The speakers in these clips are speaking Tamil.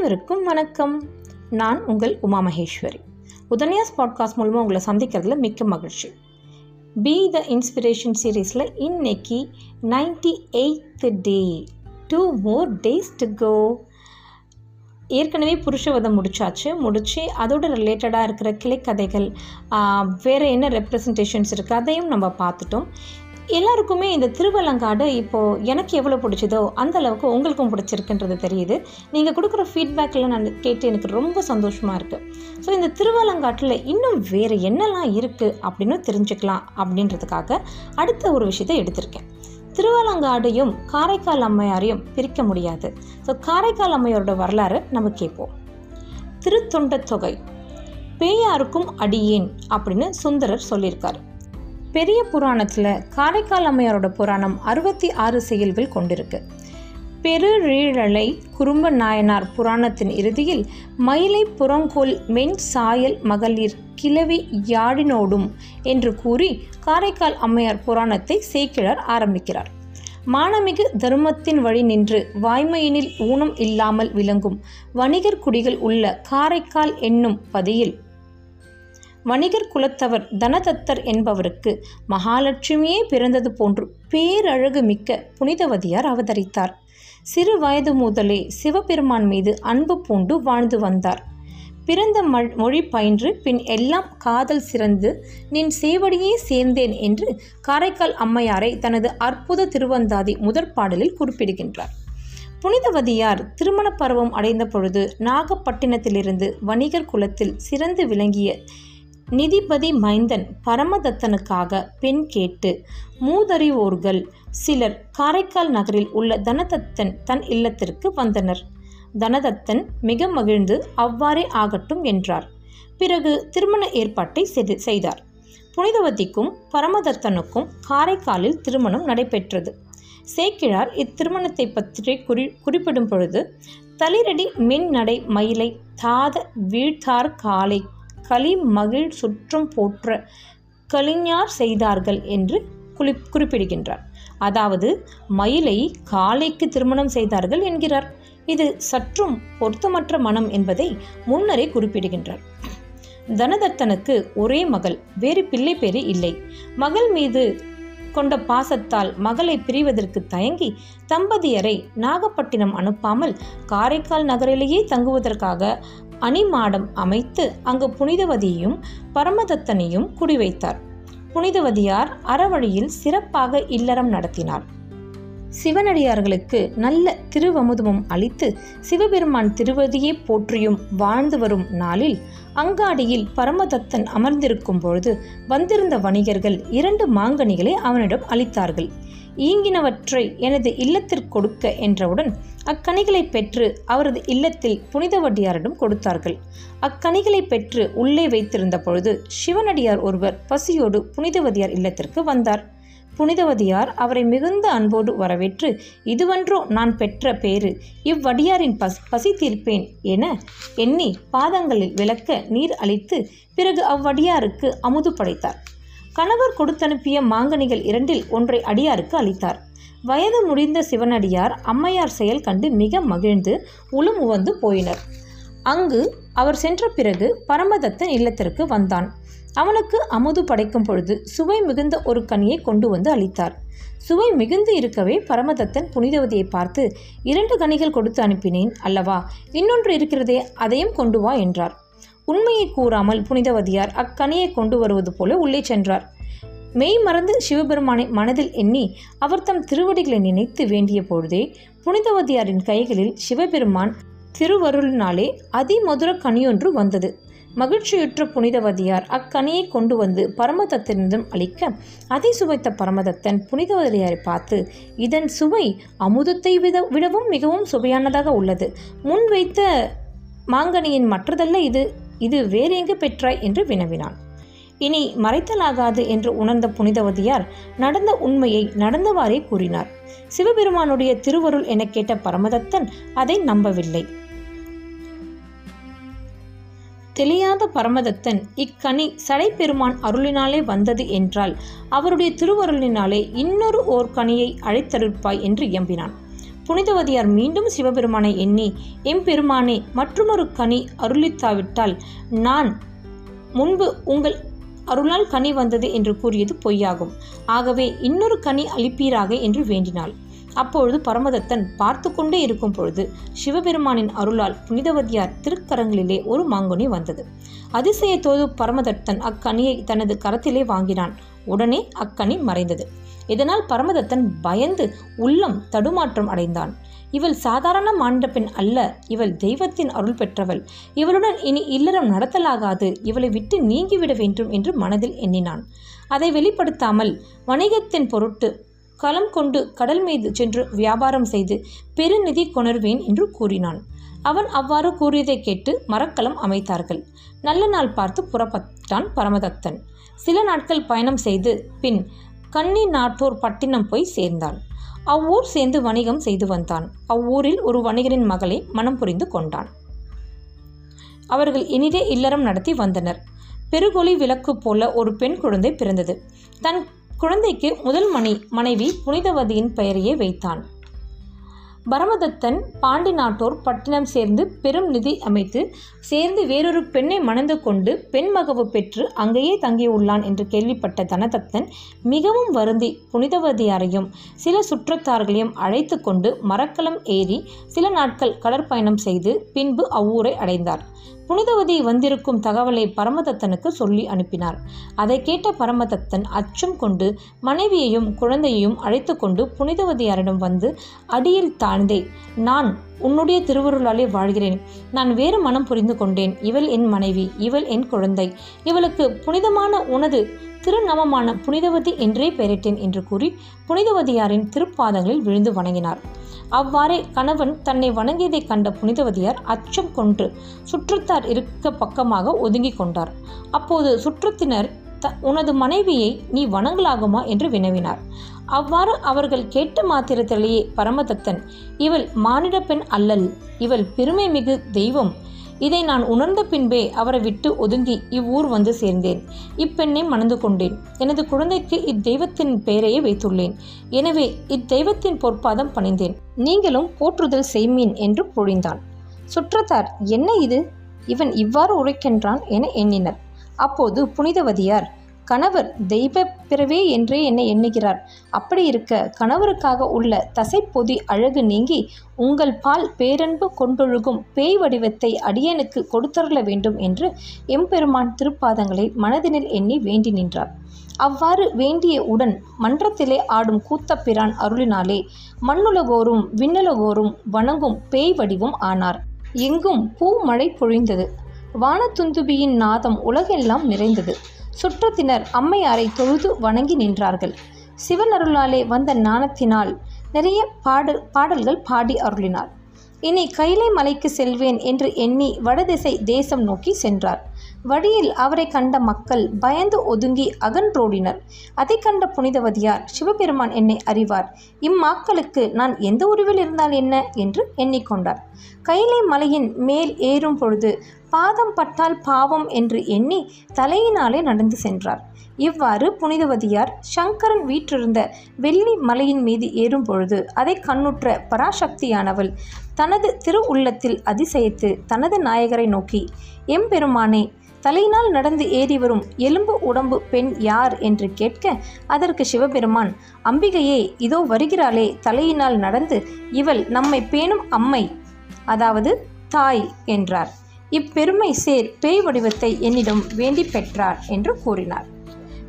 அனைவருக்கும் வணக்கம். நான் உங்கள் உமா மகேஸ்வரி. உதன்யாஸ் பாட்காஸ்ட் மூலமாக உங்களை சந்திக்கிறதுல மிக்க மகிழ்ச்சி. பி த இன்ஸ்பிரேஷன் சீரீஸில் இன்னைக்கு ninety eighth day two more days to go ஏற்கனவே புருஷவதம் முடிச்சாச்சு. முடித்து அதோட ரிலேட்டடாக இருக்கிற கிளைக்கதைகள் வேறு என்ன ரெப்ரசன்டேஷன்ஸ் இருக்குது அதையும் நம்ம பார்த்துட்டோம். எல்லாருக்குமே இந்த திருவள்ளங்காடு இப்போது எனக்கு எவ்வளோ பிடிச்சதோ அந்த அளவுக்கு உங்களுக்கும் பிடிச்சிருக்குன்றது தெரியுது. நீங்கள் கொடுக்குற ஃபீட்பேக்கில் நான் கேட்டு எனக்கு ரொம்ப சந்தோஷமாக இருக்குது ஸோ இந்த திருவள்ளங்காட்டில் இன்னும் வேறு என்னெல்லாம் இருக்குது அப்படின்னு தெரிஞ்சுக்கலாம் அப்படின்றதுக்காக அடுத்த ஒரு விஷயத்தை எடுத்திருக்கேன். திருவள்ளங்காடையும் காரைக்கால் அம்மையாரையும் பிரிக்க முடியாது. ஸோ காரைக்கால் அம்மையாரோட வரலாறு நம்ம கேட்போம். திருத்தொண்ட தொகை பேயாருக்கும் அடியேன் அப்படின்னு சுந்தரர் சொல்லியிருக்காரு. பெரிய புராணத்தில் காரைக்கால் அம்மையாரோட புராணம் அறுபத்தி ஆறு செயல்கள் கொண்டிருக்கு. பெருழீழலை குறும்ப நாயனார் புராணத்தின் இறுதியில் மயிலை புறங்கோல் மென் சாயல் மகளிர் கிழவி யாழினோடும் என்று கூறி காரைக்கால் அம்மையார் புராணத்தை சேக்கிழார் ஆரம்பிக்கிறார். மானமிகு தர்மத்தின் வழி நின்று வாய்மையினில் ஊனம் இல்லாமல் விளங்கும் வணிகர் குடிகள் உள்ள காரைக்கால் என்னும் பதியில் வணிகர் குலத்தவர் தனதத்தர் என்பவருக்கு மகாலட்சுமியே பிறந்தது போன்று பேரழகு மிக்க புனிதவதியார் அவதரித்தார். சிறு வயது முதலே சிவபெருமான் மீது அன்பு பூண்டு வாழ்ந்து வந்தார். பிறந்த மொழி பயின்று பின் எல்லாம் காதல் சிறந்து நின் சேவடியே சேர்ந்தேன் என்று காரைக்கால் அம்மையாரை தனது அற்புத திருவந்தாதி முதற் பாடலில் குறிப்பிடுகின்றார். புனிதவதியார் திருமண பருவம் அடைந்த பொழுது நாகப்பட்டினத்திலிருந்து வணிகர் குலத்தில் சிறந்து விளங்கிய நிதிபதி மைந்தன் பரமதத்தனுக்காக பெண் கேட்டு மூதறிவோர்கள் சிலர் காரைக்கால் நகரில் உள்ள தனதத்தன் தன் இல்லத்திற்கு வந்தனர். தனதத்தன் மிக மகிழ்ந்து அவ்வாறே ஆகட்டும் என்றார். பிறகு திருமண ஏற்பாட்டை செய்தார். புனிதவதிக்கும் பரமதத்தனுக்கும் காரைக்காலில் திருமணம் நடைபெற்றது. சேக்கிழார் இத்திருமணத்தை பற்றி குறி குறிப்பிடும் பொழுது தளிரடி மின் நடை மயிலை தாத வீழ்த்தார் காலை களி மகிழ் சுற்றம் போற்ற கலிஞார் செய்தார்கள் என்று குளி குறிப்பிடுகின்றார். அதாவது மயிலை காளைக்கு திருமணம் செய்தார்கள் என்கிறார். இது சற்றும் பொருத்தமற்ற மனம் என்பதை முன்னரே குறிப்பிடுகின்றார். தனதத்தனுக்கு ஒரே மகள் வேறு பிள்ளை பேரு இல்லை. மகள் மீது கொண்ட பாசத்தால் மகளை பிரிவதற்கு தயங்கி தம்பதியரை நாகப்பட்டினம் அனுப்பாமல் காரைக்கால் நகரிலேயே தங்குவதற்காக அணிமாடம் அமைத்து அங்கு புனிதவதியையும் பரமதத்தனையும் குடிவைத்தார். புனிதவதியார் அறவழியில் சிறப்பாக இல்லறம் நடத்தினார். சிவனடியார்களுக்கு நல்ல திருவமுதமும் அளித்து சிவபெருமான் திருவதியை போற்றியும் வாழ்ந்து வரும் நாளில் அங்காடியில் பரமதத்தன் அமர்ந்திருக்கும் பொழுது வந்திருந்த வணிகர்கள் இரண்டு மாங்கனிகளை அவனிடம் அளித்தார்கள். ஈங்கினவற்றை எனது இல்லத்திற்கு கொடுக்க என்றவுடன் அக்கனிகளை பெற்று அவரது இல்லத்தில் புனிதவடியாரிடம் கொடுத்தார்கள். அக்கனிகளை பெற்று உள்ளே வைத்திருந்த பொழுது சிவனடியார் ஒருவர் பசியோடு புனிதவதியார் இல்லத்திற்கு வந்தார். புனிதவதியார் அவரை மிகுந்த அன்போடு வரவேற்று இதுவன்றோ நான் பெற்ற பேறு இவ்வடியாரின் பஸ் பசி தீர்ப்பேன் என எண்ணி பாதங்களில் விளக்க நீர் அளித்து பிறகு அவ்வடியாருக்கு அமுது படைத்தார். கணவர் கொடுத்தனுப்பிய மாங்கனிகள் இரண்டில் ஒன்றை அடியாருக்கு அளித்தார். வயது முடிந்த சிவனடியார் அம்மையார் செயல் கண்டு மிக மகிழ்ந்து உளும் உவந்து போயினர். அங்கு அவர் சென்ற பிறகு பரமதத்தன் இல்லத்திற்கு வந்தான். அவனுக்கு அமுது படைக்கும் பொழுது சுவை மிகுந்த ஒரு கனியை கொண்டு வந்து அளித்தார். சுவை மிகுந்து இருக்கவே பரமதத்தன் புனிதவதியை பார்த்து இரண்டு கனிகள் கொடுத்து அனுப்பினேன் அல்லவா? இன்னொன்று இருக்கிறதே அதையும் கொண்டு வா என்றார். உண்மையை கூறாமல் புனிதவதியார் அக்கனியை கொண்டு வருவது போல உள்ளே சென்றார். மெய் மறந்து சிவபெருமானை மனதில் எண்ணி அவர் தம் திருவடிகளை நினைத்து வேண்டிய பொழுதே புனிதவதியாரின் கைகளில் சிவபெருமான் திருவருளினாலே அதிமதுர கனியொன்று வந்தது. மகிழ்ச்சியுற்ற புனிதவதியார் அக்கனியை கொண்டு வந்து பரமதத்தனிடம் அளிக்க அதை சுவைத்த பரமதத்தன் புனிதவதியாரை பார்த்து இதன் சுவை அமுதத்தை விட விடவும் மிகவும் சுவையானதாக உள்ளது. முன் வைத்த மாங்கனியின் மற்றதல்ல இது. இது வேறு எங்கு பெற்றாய் என்று வினவினான். இனி மறைத்தலாகாது என்று உணர்ந்த புனிதவதியார் நடந்த உண்மையை நடந்தவாறே கூறினார். சிவபெருமானுடைய திருவருள் என கேட்ட பரமதத்தன் அதை நம்பவில்லை. தெளியாத பரமதத்தன் இக்கனி சடைப்பெருமான் அருளினாலே வந்தது என்றால் அவருடைய திருவருளினாலே இன்னொரு ஓர் கனியை அழைத்தருட்பாய் என்று இயம்பினான் புனிதவதியார் மீண்டும் சிவபெருமானை எண்ணி எம்பெருமானே மற்றுமொரு கனி அருளித்தாவிட்டால் நான் முன்பு உங்கள் அருளால் கனி வந்தது என்று கூறியது பொய்யாகும். ஆகவே இன்னொரு கனி அளிப்பீராக என்று வேண்டினாள். அப்பொழுது பரமதத்தன் பார்த்து கொண்டே இருக்கும் பொழுது சிவபெருமானின் அருளால் புனிதவதியார் திருக்கரங்களிலே ஒரு மாங்குனி வந்தது. அதிசயத்தோடு பரமதத்தன் அக்கனியை தனது கரத்திலே வாங்கினான். உடனே அக்கனி மறைந்தது. இதனால் பரமதத்தன் பயந்து உள்ளம் தடுமாற்றம் அடைந்தான். இவள் சாதாரண மாண்டபின் அல்ல இவள் தெய்வத்தின் அருள் பெற்றவள். இவளுடன் இனி இல்லறம் நடத்தலாகாது இவளை விட்டு நீங்கிவிட வேண்டும் என்று மனதில் எண்ணினான். அதை வெளிப்படுத்தாமல் வணிகத்தின் பொருட்டு களம் கொண்டு கடல் மீது சென்று வியாபாரம் செய்து பெருநிதி கொணர்வேன் என்று கூறினான். அவன் அவ்வாறு கூறியதை கேட்டு மரக்கலம் அமைத்தார்கள். நல்ல நாள் பார்த்து புறப்பட்டான் பரமதத்தன். சில நாட்கள் பயணம் செய்து பின் கன்னி நாட்டூர் பட்டினம் போய் சேர்ந்தான். அவ்வூர் சேர்ந்து வணிகம் செய்து வந்தான். அவ்வூரில் ஒரு வணிகரின் மகளை மனம் புரிந்து கொண்டான். அவர்கள் இனிதே இல்லறம் நடத்தி வந்தனர். பெருகொலி விளக்கு போல ஒரு பெண் குழந்தை பிறந்தது. தன் குழந்தைக்கு முதல் மணி மனைவி புனிதவதியின் பெயரையே வைத்தான். பரமதத்தன் பாண்டி நாட்டோர் பட்டினம் சேர்ந்து பெரும் நிதி அமைத்து சேர்ந்து வேறொரு பெண்ணை மணந்து கொண்டு பெண் மகவு பெற்று அங்கேயே தங்கியுள்ளான் என்று கேள்விப்பட்ட தனதத்தன் மிகவும் வருந்தி புனிதவதியாரையும் சில சுற்றத்தார்களையும் அழைத்து கொண்டு மரக்கலம் ஏறி சில நாட்கள் கடற்பயணம் செய்து பின்பு அவ்வூரை அடைந்தார். புனிதவதி வந்திருக்கும் தகவலை பரமதத்தனுக்கு சொல்லி அனுப்பினார். அதை கேட்ட பரமதத்தன் அச்சம் கொண்டு மனைவியையும் குழந்தையையும் அழைத்து கொண்டு புனிதவதியாரிடம் வந்து அடியில் தாழ்ந்தே நான் உன்னுடைய திருவருளாலே வாழ்கிறேன். நான் வேறு மனம் புரிந்து கொண்டேன். இவள் என் மனைவி இவள் என் குழந்தை. இவளுக்கு புனிதமான உனது திருநமமான புனிதவதி என்றே பெயரிட்டேன் என்று கூறி புனிதவதியாரின் திருப்பாதங்களில் விழுந்து வணங்கினார். அவ்வாறே கணவன் தன்னை வணங்கியதைக் கண்ட புனிதவதியார் அச்சம் கொன்று சுற்றத்தார் இருக்க பக்கமாக ஒதுங்கிக் கொண்டார். அப்போது சுற்றத்தினர் த உனது மனைவியை நீ வணங்கலாகுமா? என்று வினவினார். அவ்வாறு அவர்கள் கேட்ட மாத்திரத்திலேயே பரமதத்தன் இவள் மானிட பெண் அல்லல் இவள் பெருமை மிகு தெய்வம் இதை நான் உணர்ந்த பின்பே அவரை விட்டு ஒதுங்கி இவ்வூர் வந்து சேர்ந்தேன். இப்பெண்ணை மணந்து கொண்டேன். எனது குழந்தைக்கு இத்தெய்வத்தின் பெயரையே வைத்துள்ளேன். எனவே இத்தெய்வத்தின் பொற்பாதம் பணிந்தேன். நீங்களும் போற்றுதல் செய்மீன் என்று பொழிந்தான். சுற்றத்தார் என்ன இது? இவன் இவ்வாறு உரைக்கின்றான் என எண்ணினர். அப்போது புனிதவதியார் கணவர் தெய்வ பிறவே என்றே என்னை எண்ணுகிறார். அப்படி இருக்க கணவருக்காக உள்ள தசைப்பொதி அழகு நீங்கி உங்கள் பால் பேரன்பு கொண்டொழுகும் பேய் வடிவத்தை அடியனுக்கு கொடுத்தருள வேண்டும் என்று எம்பெருமான் திருப்பாதங்களை மனதினில் எண்ணி வேண்டி நின்றார். அவ்வாறு வேண்டிய உடன் மன்றத்திலே ஆடும் கூத்தப்பிரான் அருளினாலே மண்ணுலகோரும் விண்ணுலகோரும் வணங்கும் பேய் வடிவம் ஆனார். எங்கும் பூ மழை பொழிந்தது. வானத்துந்துபியின் நாதம் உலகெல்லாம் நிறைந்தது. சுற்றத்தினர் அம்மையாரை தொழுது வணங்கி நின்றார்கள். சிவன் அருளாலே வந்த ஞானத்தினால் நிறைய பாடு பாடல்கள் பாடி அருளினார். இனி கைலை மலைக்கு செல்வேன் என்று எண்ணி வடதிசை தேசம் நோக்கி சென்றார். வழியில் அவரை கண்ட மக்கள் பயந்து ஒதுங்கி அகன்றோடினர். அதை கண்ட புனிதவதியார் சிவபெருமான் என்னை அறிவார். இம்மாக்களுக்கு நான் எந்த உருவில் இருந்தால் என்ன? என்று எண்ணிக்கொண்டார். கைலை மலையின் மேல் ஏறும் பொழுது பாதம் பட்டால் பாவம் என்று எண்ணி தலையினாலே நடந்து சென்றார். இவ்வாறு புனிதவதியார் சங்கரன் வீற்றிருந்த வெள்ளி மலையின் மீது ஏறும் பொழுது அதை கண்ணுற்ற பராசக்தியானவள் தனது திரு உள்ளத்தில் அதிசயித்து தனது நாயகரை நோக்கி எம்பெருமானே தலையினால் நடந்து ஏறி வரும் எலும்பு உடம்பு பெண் யார் என்று கேட்க அதற்கு சிவபெருமான் அம்பிகையே இதோ வருகிறாளே தலையினால் நடந்து இவள் நம்மை பேணும் அம்மை அதாவது தாய் என்றார். இப்பெருமை சேர் பேய் வடிவத்தை என்னிடம் வேண்டி பெற்றார் என்று கூறினார்.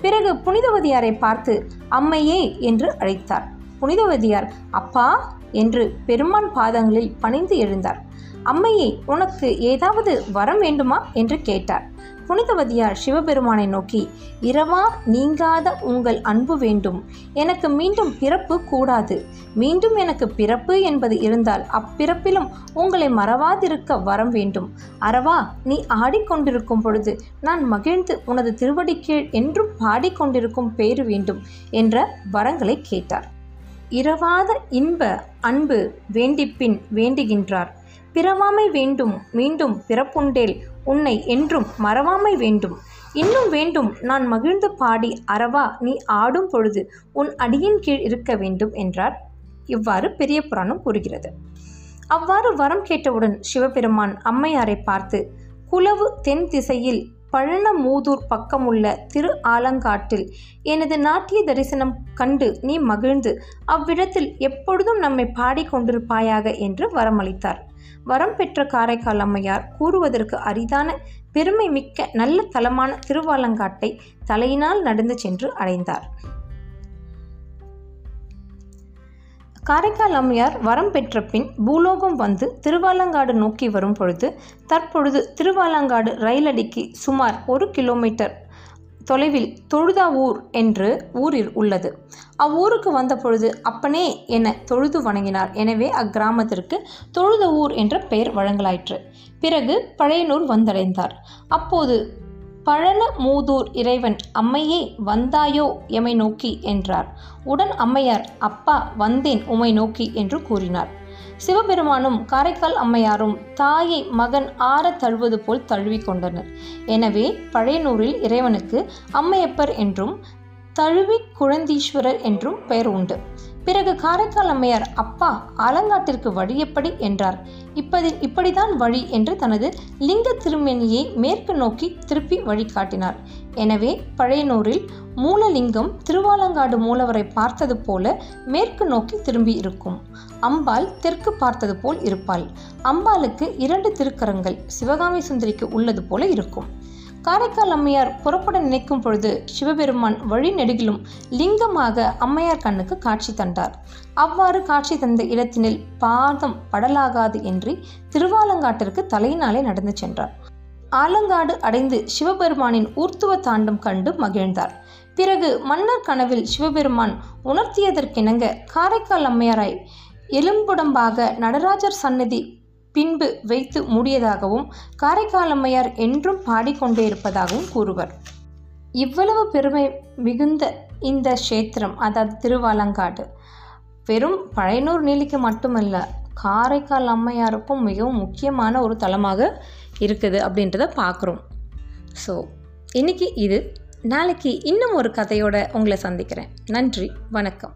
பிறகு புனிதவதியாரை பார்த்து அம்மையே என்று அழைத்தார். புனிதவதியார் அப்பா என்று பெருமான் பாதங்களில் பணிந்து எழுந்தார். அம்மையே உனக்கு ஏதாவது வரம் வேண்டுமா? என்று கேட்டார். புனிதவதியார் சிவபெருமானை நோக்கி இரவா நீங்காத உங்கள் அன்பு வேண்டும். எனக்கு மீண்டும் பிறப்பு கூடாது. மீண்டும் எனக்கு பிறப்பு என்பது இருந்தால் அப்பிறப்பிலும் உங்களை மறவாதிருக்க வரம் வேண்டும். அரவா நீ ஆடிக்கொண்டிருக்கும் பொழுது நான் மகிழ்ந்து உனது திருவடி கீழ் என்றும் பாடிக்கொண்டிருக்கும் பேறு வேண்டும் என்ற வரங்களை கேட்டார். இரவாத இன்ப அன்பு வேண்டிப்பின் வேண்டுகின்றார். பிறவாமை வேண்டும் மீண்டும் பிறப்புண்டேல் உன்னை என்றும் மறவாமை வேண்டும். இன்னும் வேண்டும் நான் மகிழ்ந்து பாடி அறவா நீ ஆடும் பொழுது உன் அடியின் கீழ் இருக்க வேண்டும் என்றார். இவ்வாறு பெரிய புராணம் கூறுகிறது. அவ்வாறு வரம் கேட்டவுடன் சிவபெருமான் அம்மையாரை பார்த்து குலவு தென் திசையில் பழனமூதூர் பக்கமுள்ள திரு ஆலங்காட்டில் எனது நாட்டிய தரிசனம் கண்டு நீ மகிழ்ந்து அவ்விடத்தில் எப்பொழுதும் நம்மை பாடிக்கொண்டிருப்பாயாக என்று வரமளித்தார். வரம் பெற்ற காரைக்கால் அம்மையார் கூறுவதற்கு அரிதான பெருமை மிக்க நல்ல தலமான திருவாலங்காட்டை தலையினால் நடந்து சென்று அடைந்தார். காரைக்கால் அம்மையார் வரம் பெற்ற பின் பூலோகம் வந்து திருவாலங்காடு நோக்கி வரும் பொழுது தற்பொழுது திருவாலங்காடு ரயிலடிக்கு சுமார் ஒரு கிலோமீட்டர் தொலைவில் தொழுதாவூர் என்று ஊரில் உள்ளது. அவ்வூருக்கு வந்த பொழுது அப்பனே என தொழுது வணங்கினார். எனவே அக்கிராமத்திற்கு தொழுத ஊர் என்ற பெயர் வழங்கலாயிற்று. பிறகு பழையனூர் வந்தடைந்தார். அப்போது பழன மூதூர் இறைவன் அம்மையே வந்தாயோ எமை நோக்கி என்றார். உடன் அம்மையார் அப்பா வந்தேன் உமை நோக்கி என்று கூறினார். சிவபெருமானும் காரைக்கால் அம்மையாரும் தாயை மகன் ஆற தழுவது போல் தழுவி கொண்டனர். எனவே பழையனூரில் இறைவனுக்கு அம்மையப்பர் என்றும் தழுவி குழந்தீஸ்வரர் என்றும் பெயர் உண்டு. பிறகு காரைக்கால் அம்மையார் அப்பா ஆலங்காட்டிற்கு வழி எப்படி? என்றார். இப்படி இப்படிதான் வழி என்று தனது லிங்க திருமணியை மேற்கு நோக்கி திருப்பி வழிகாட்டினார். எனவே பழையனூரில் மூலலிங்கம் திருவாலங்காடு மூலவரை பார்த்தது போல மேற்கு நோக்கி திரும்பி இருக்கும். அம்பாள் தெற்கு பார்த்தது போல் இருப்பாள். அம்பாளுக்கு இரண்டு திருக்கரங்கள் சிவகாமி சுந்தரிக்கு உள்ளது போல இருக்கும். காரைக்கால் அம்மையார் புறப்பட நினைக்கும் பொழுது சிவபெருமான் வழி நெடுகிலும் லிங்கமாக அம்மையார் கண்ணுக்கு காட்சி தந்தார். அவ்வாறு காட்சி தந்த இடத்தினில் பாதம் படலாகாது என்று திருவாலங்காட்டிற்கு தலையினாலே நடந்து சென்றார். ஆலங்காடு அடைந்து சிவபெருமானின் ஊர்த்துவ தாண்டம் கண்டு மகிழ்ந்தார். பிறகு மன்னர் கனவில் சிவபெருமான் உணர்த்தியதற்கிணங்க காரைக்கால் அம்மையாரை எலும்புடம்பாக நடராஜர் சன்னதி பின்பு வைத்து மூடியதாகவும் காரைக்கால் அம்மையார் என்றும் பாடிக்கொண்டே இருப்பதாகவும் கூறுவர். இவ்வளவு பெருமை மிகுந்த இந்த க்ஷேத்திரம் அதாவது திருவாலங்காடு வெறும் பழையனூர் நீலிக்கு மட்டுமல்ல காரைக்கால் அம்மையாருக்கும் மிகவும் முக்கியமான ஒரு தலமாக இருக்குது அப்படின்றத பார்க்குறோம். ஸோ இன்றைக்கி இது. நாளைக்கு இன்னும் ஒரு கதையோட உங்களை சந்திக்கிறேன். நன்றி வணக்கம்.